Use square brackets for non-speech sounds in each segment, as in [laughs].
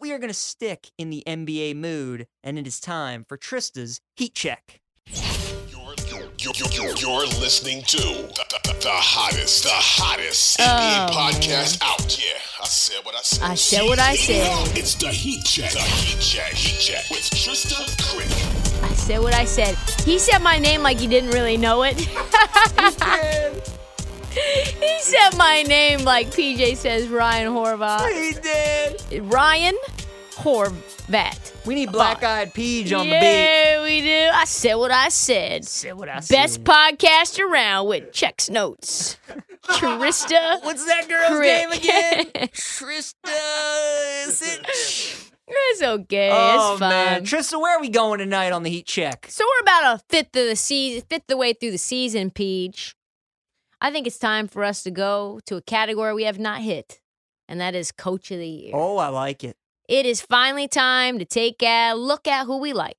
We are going to stick in the NBA mood, and it is time for Trista's Heat Check. You're, you're, you're, you're listening to the, the, the hottest, the hottest NBA oh. podcast out. Yeah, I said what I said. I said what I said. It's the Heat Check. The Heat Check. Heat Check with Trista Crick. I said what I said. He said my name like he didn't really know it. [laughs] [laughs] he said my name like PJ says Ryan Horvath. He did. Ryan Horvat. We need Black Eyed Peach on the beat. Yeah, we do. I said what I said. Said what I said. Best podcast around with checks notes. Trista. [laughs] What's that girl's Crick. name again? [laughs] Trista. Is it? It's okay. oh it's fine. man, Trista, where are we going tonight on the Heat Check? So we're about a fifth of the season, fifth of the way through the season, Peach. I think it's time for us to go to a category we have not hit, and that is Coach of the Year. Oh, I like it. It is finally time to take a look at who we like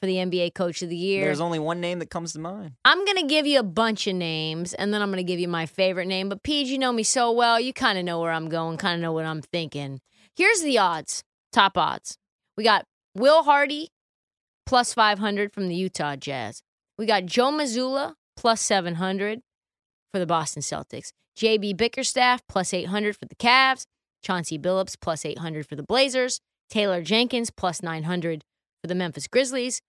for the NBA Coach of the Year. There's only one name that comes to mind. I'm gonna give you a bunch of names, and then I'm gonna give you my favorite name. But Peach, you know me so well, you kind of know where I'm going, kind of know what I'm thinking. Here's the odds, top odds. We got Will Hardy plus 500 from the Utah Jazz. We got Joe Mazzulla plus 700 for the Boston Celtics. JB Bickerstaff plus 800 for the Cavs. Chauncey Billups plus 800 for the Blazers. Taylor Jenkins plus 900 for the Memphis Grizzlies.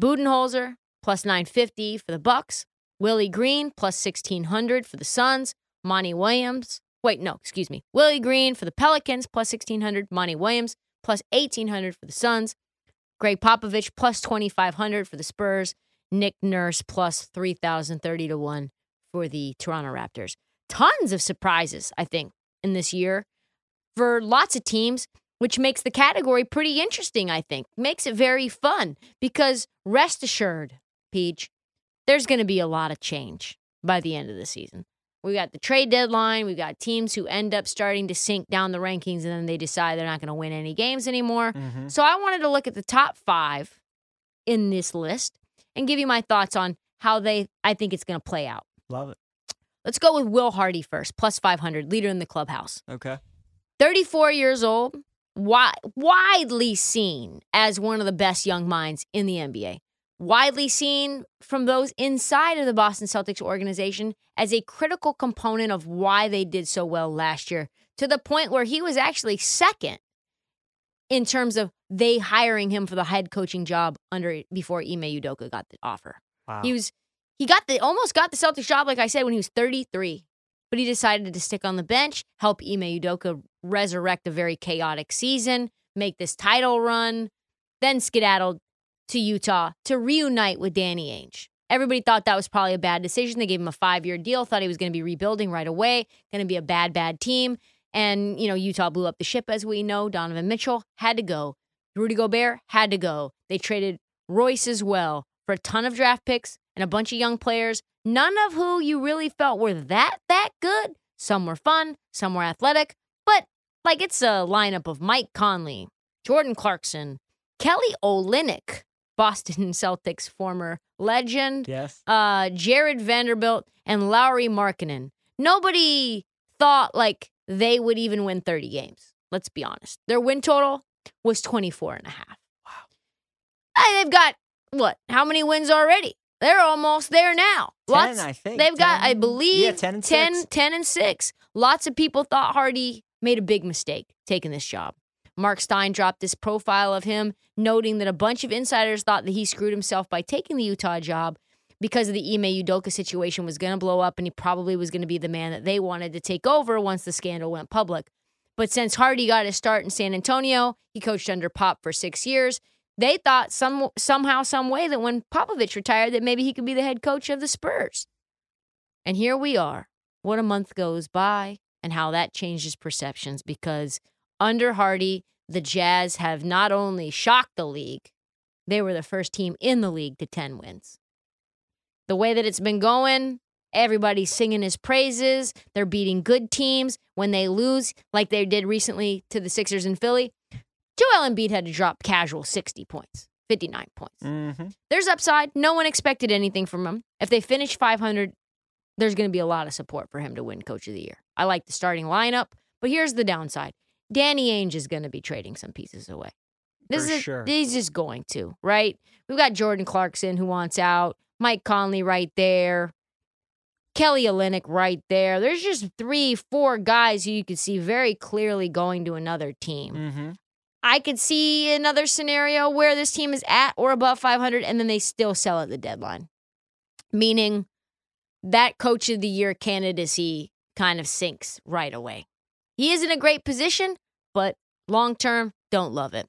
Budenholzer plus 950 for the Bucks. Willie Green plus 1600 for the Suns. Monty Williams. Wait, no, excuse me. Willie Green for the Pelicans plus 1600. Monty Williams plus 1800 for the Suns. Gregg Popovich plus 2500 for the Spurs. Nick Nurse plus 3030 to 1 for the Toronto Raptors. Tons of surprises, I think, in this year for lots of teams, which makes the category pretty interesting, I think. Makes it very fun because rest assured, Peach, there's going to be a lot of change by the end of the season. We got the trade deadline. We got teams who end up starting to sink down the rankings and then they decide they're not going to win any games anymore. Mm-hmm. So I wanted to look at the top five in this list and give you my thoughts on how they I think it's going to play out. Love it. Let's go with Will Hardy first, plus 500, leader in the clubhouse. Okay. 34 years old, wi- widely seen as one of the best young minds in the NBA. Widely seen from those inside of the Boston Celtics organization as a critical component of why they did so well last year, to the point where he was actually second in terms of they hiring him for the head coaching job under before Ime Udoka got the offer. Wow. He was he got the almost got the Celtics job, like I said, when he was 33. But he decided to stick on the bench, help Ime Udoka resurrect a very chaotic season, make this title run, then skedaddled to Utah to reunite with Danny Ainge. Everybody thought that was probably a bad decision. They gave him a five year deal, thought he was going to be rebuilding right away, going to be a bad, bad team. And, you know, Utah blew up the ship, as we know. Donovan Mitchell had to go. Rudy Gobert had to go. They traded Royce as well for a ton of draft picks and a bunch of young players, none of who you really felt were that, that good. Some were fun, some were athletic, but like it's a lineup of Mike Conley, Jordan Clarkson, Kelly Olynyk, Boston [laughs] Celtics former legend, Yes. uh, Jarred Vanderbilt, and Lauri Markkanen. Nobody thought like they would even win 30 games. Let's be honest. Their win total was 24 and a half. Wow. they've got what? How many wins already? They're almost there now. 10, I think. They've got, I believe, yeah, 10 and 10, six. 10 and 6. Lots of people thought Hardy made a big mistake taking this job. Mark Stein dropped this profile of him, noting that a bunch of insiders thought that he screwed himself by taking the Utah job because of the Ime Udoka situation was going to blow up and he probably was going to be the man that they wanted to take over once the scandal went public. But since Hardy got his start in San Antonio, he coached under Pop for six years. They thought some somehow, some way that when Popovich retired, that maybe he could be the head coach of the Spurs. And here we are. What a month goes by, and how that changes perceptions because under Hardy, the Jazz have not only shocked the league, they were the first team in the league to 10 wins. The way that it's been going, everybody's singing his praises. They're beating good teams. When they lose, like they did recently to the Sixers in Philly, Joel Embiid had to drop casual 60 points, 59 points. Mm-hmm. There's upside. No one expected anything from him. If they finish 500, there's going to be a lot of support for him to win Coach of the Year. I like the starting lineup, but here's the downside: Danny Ainge is going to be trading some pieces away. This For is sure. he's just going to right. We've got Jordan Clarkson who wants out, Mike Conley right there, Kelly Olynyk right there. There's just three, four guys who you could see very clearly going to another team. Mm-hmm. I could see another scenario where this team is at or above 500 and then they still sell at the deadline. Meaning that coach of the year candidacy kind of sinks right away. He is in a great position, but long term, don't love it.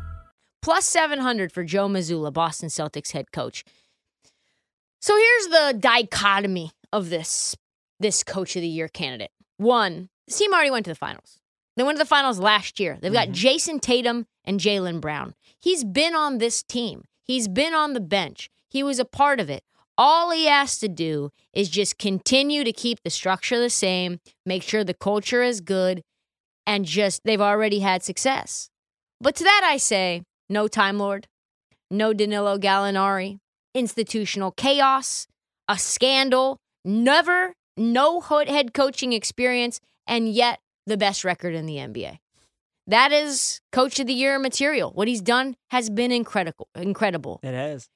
Plus 700 for Joe Mazzulla, Boston Celtics head coach. So here's the dichotomy of this this coach of the year candidate. One, the team already went to the finals. They went to the finals last year. They've got mm-hmm. Jayson Tatum and Jaylen Brown. He's been on this team. He's been on the bench. He was a part of it. All he has to do is just continue to keep the structure the same, make sure the culture is good, and just they've already had success. But to that I say, no Time Lord, no Danilo Gallinari, institutional chaos, a scandal, never, no head coaching experience, and yet the best record in the NBA. That is coach of the year material. What he's done has been incredible. Incredible. It has.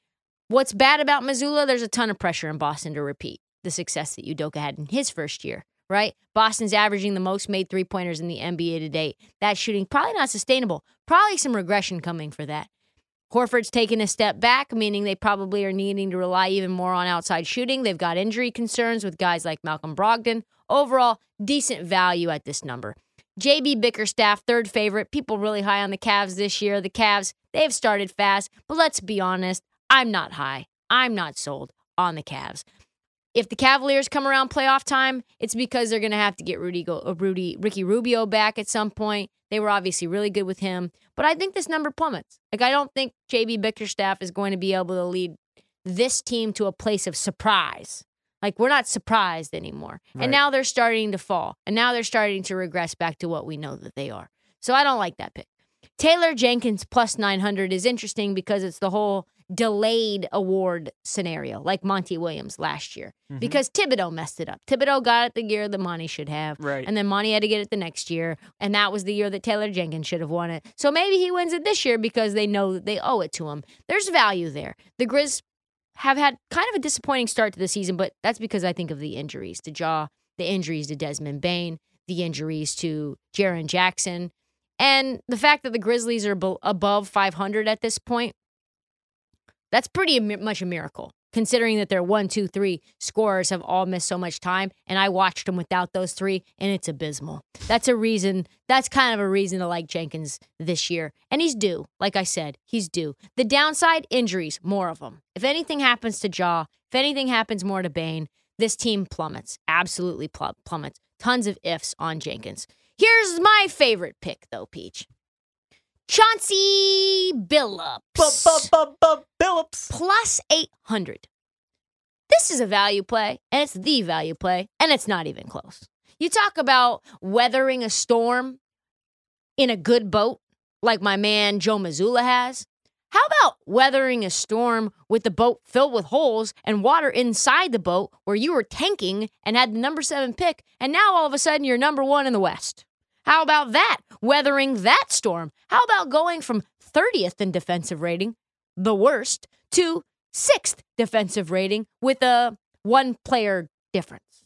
What's bad about Mazzulla? There's a ton of pressure in Boston to repeat the success that Udoka had in his first year, right? Boston's averaging the most made three pointers in the NBA to date. That shooting probably not sustainable. Probably some regression coming for that. Horford's taking a step back, meaning they probably are needing to rely even more on outside shooting. They've got injury concerns with guys like Malcolm Brogdon. Overall, decent value at this number. JB Bickerstaff, third favorite. People really high on the Cavs this year. The Cavs, they've started fast, but let's be honest, I'm not high. I'm not sold on the Cavs. If the Cavaliers come around playoff time, it's because they're going to have to get Rudy, go, uh, Rudy, Ricky Rubio back at some point. They were obviously really good with him, but I think this number plummets. Like I don't think JB Bickerstaff is going to be able to lead this team to a place of surprise. Like we're not surprised anymore. Right. And now they're starting to fall. And now they're starting to regress back to what we know that they are. So I don't like that pick. Taylor Jenkins plus 900 is interesting because it's the whole delayed award scenario, like Monty Williams last year, Mm-hmm. because Thibodeau messed it up. Thibodeau got it the year that Monty should have. Right. And then Monty had to get it the next year. And that was the year that Taylor Jenkins should have won it. So maybe he wins it this year because they know that they owe it to him. There's value there. The Grizz have had kind of a disappointing start to the season, but that's because I think of the injuries to Ja, the injuries to Desmond Bane, the injuries to Jaren Jackson, and the fact that the Grizzlies are above 500 at this point. That's pretty much a miracle, considering that their one, two, three scorers have all missed so much time. And I watched them without those three, and it's abysmal. That's a reason. That's kind of a reason to like Jenkins this year. And he's due. Like I said, he's due. The downside injuries, more of them. If anything happens to Ja, if anything happens more to Bane, this team plummets. Absolutely plummets. Tons of ifs on Jenkins. Here's my favorite pick, though, Peach. Chauncey Billups. Billups. Plus 800. This is a value play, and it's the value play, and it's not even close. You talk about weathering a storm in a good boat, like my man Joe Mazzulla has. How about weathering a storm with the boat filled with holes and water inside the boat where you were tanking and had the number seven pick, and now all of a sudden you're number one in the West? How about that? Weathering that storm. How about going from 30th in defensive rating, the worst, to sixth defensive rating with a one player difference?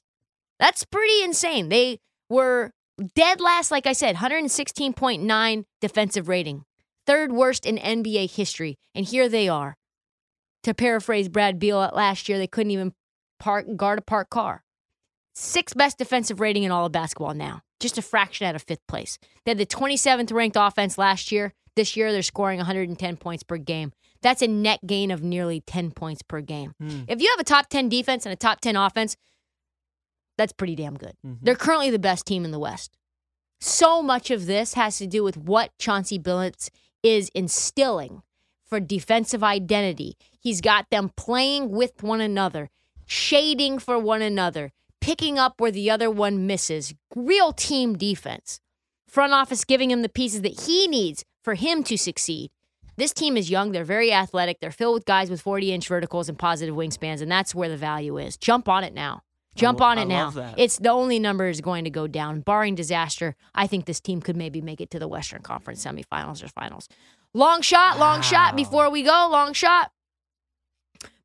That's pretty insane. They were dead last, like I said, 116.9 defensive rating, third worst in NBA history. And here they are. To paraphrase Brad Beal last year, they couldn't even park, guard a parked car. Sixth best defensive rating in all of basketball now, just a fraction out of fifth place. They had the 27th ranked offense last year. This year, they're scoring 110 points per game. That's a net gain of nearly 10 points per game. Hmm. If you have a top 10 defense and a top 10 offense, that's pretty damn good. Mm-hmm. They're currently the best team in the West. So much of this has to do with what Chauncey Billups is instilling for defensive identity. He's got them playing with one another, shading for one another, picking up where the other one misses. Real team defense. Front office giving him the pieces that he needs for him to succeed. This team is young. They're very athletic. They're filled with guys with 40 inch verticals and positive wingspans, and that's where the value is. Jump on it now. Jump on I it now. that. It's the only number is going to go down. Barring disaster, I think this team could maybe make it to the Western Conference semifinals or finals. Long shot, long shot before we go. Long shot.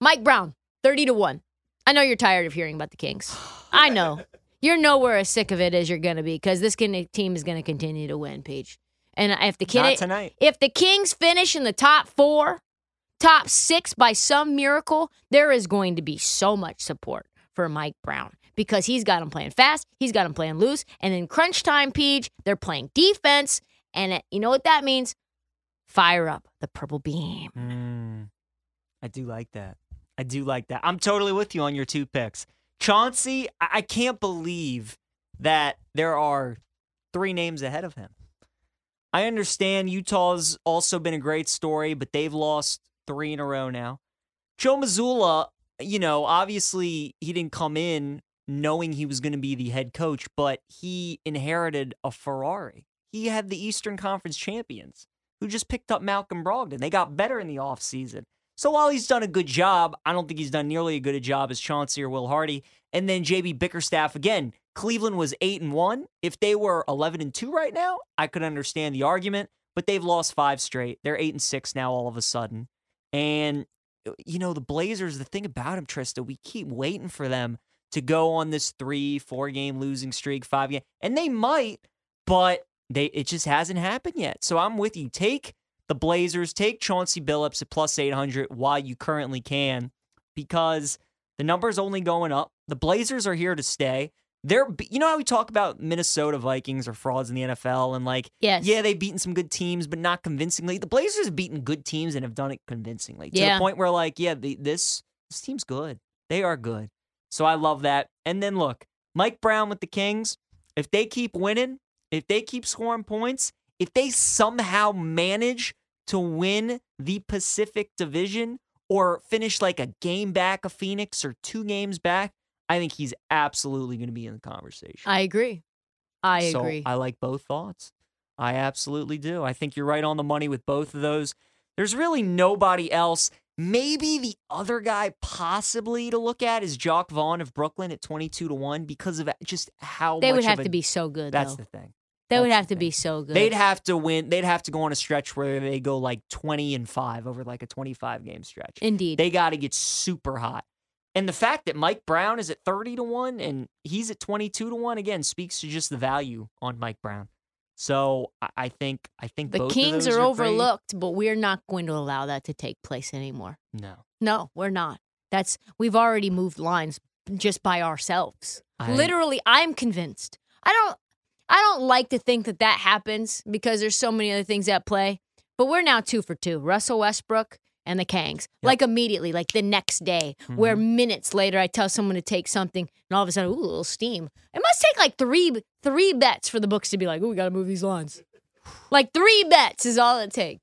Mike Brown, 30 to 1. I know you're tired of hearing about the Kings. I know. You're nowhere as sick of it as you're going to be because this team is going to continue to win, Peach. And if the Not kid, tonight. if the Kings finish in the top four, top six by some miracle, there is going to be so much support for Mike Brown because he's got him playing fast, he's got him playing loose, and in crunch time, Peach, they're playing defense, and it, you know what that means? Fire up the purple beam. Mm, I do like that. I do like that. I'm totally with you on your two picks. Chauncey, I, I can't believe that there are three names ahead of him. I understand Utah's also been a great story, but they've lost three in a row now. Joe Mazzulla, you know, obviously he didn't come in knowing he was going to be the head coach, but he inherited a Ferrari. He had the Eastern Conference champions who just picked up Malcolm Brogdon. They got better in the offseason. So while he's done a good job, I don't think he's done nearly as good a job as Chauncey or Will Hardy. And then JB Bickerstaff again. Cleveland was eight and one. If they were eleven and two right now, I could understand the argument. But they've lost five straight. They're eight and six now all of a sudden. And uh, you know the Blazers. The thing about them, Trista, we keep waiting for them to go on this three, four game losing streak, five game, and they might, but they it just hasn't happened yet. So I'm with you. Take the Blazers, take Chauncey Billups at plus 800 while you currently can, because the number's only going up. The Blazers are here to stay. They're, you know how we talk about Minnesota Vikings or frauds in the NFL and like, Yes. yeah, they've beaten some good teams, but not convincingly. The Blazers have beaten good teams and have done it convincingly to Yeah. the point where like, yeah, the, this this team's good. They are good. So I love that. And then look, Mike Brown with the Kings, if they keep winning, if they keep scoring points, if they somehow manage to win the Pacific Division or finish like a game back of Phoenix or two games back, I think he's absolutely going to be in the conversation. I agree. I so agree. I like both thoughts. I absolutely do. I think you're right on the money with both of those. There's really nobody else. Maybe the other guy possibly to look at is Jacque Vaughn of Brooklyn at 22 to 1 because of just how they would have a- to be so good. That's though. the thing. They would have to be so good. They'd have to win. They'd have to go on a stretch where they go like 20 and 5 over like a 25 game stretch. Indeed. They got to get super hot. And the fact that Mike Brown is at 30 to 1 and he's at 22 to 1 again speaks to just the value on Mike Brown. So I- I think I think the Kings are great. overlooked, but we're not going to allow that to take place anymore. No. No, we're not. That's we've already moved lines just by ourselves. I- Literally, I'm convinced. I don't I don't like to think that that happens because there's so many other things at play. But we're now 2 for 2. Russell Westbrook and the Kangs. Like immediately, like the next day, where Mm-hmm. minutes later I tell someone to take something and all of a sudden, ooh, a little steam. It must take like 3 3 bets for the books to be like, "Ooh, we got to move these lines." Like 3 bets is all it takes.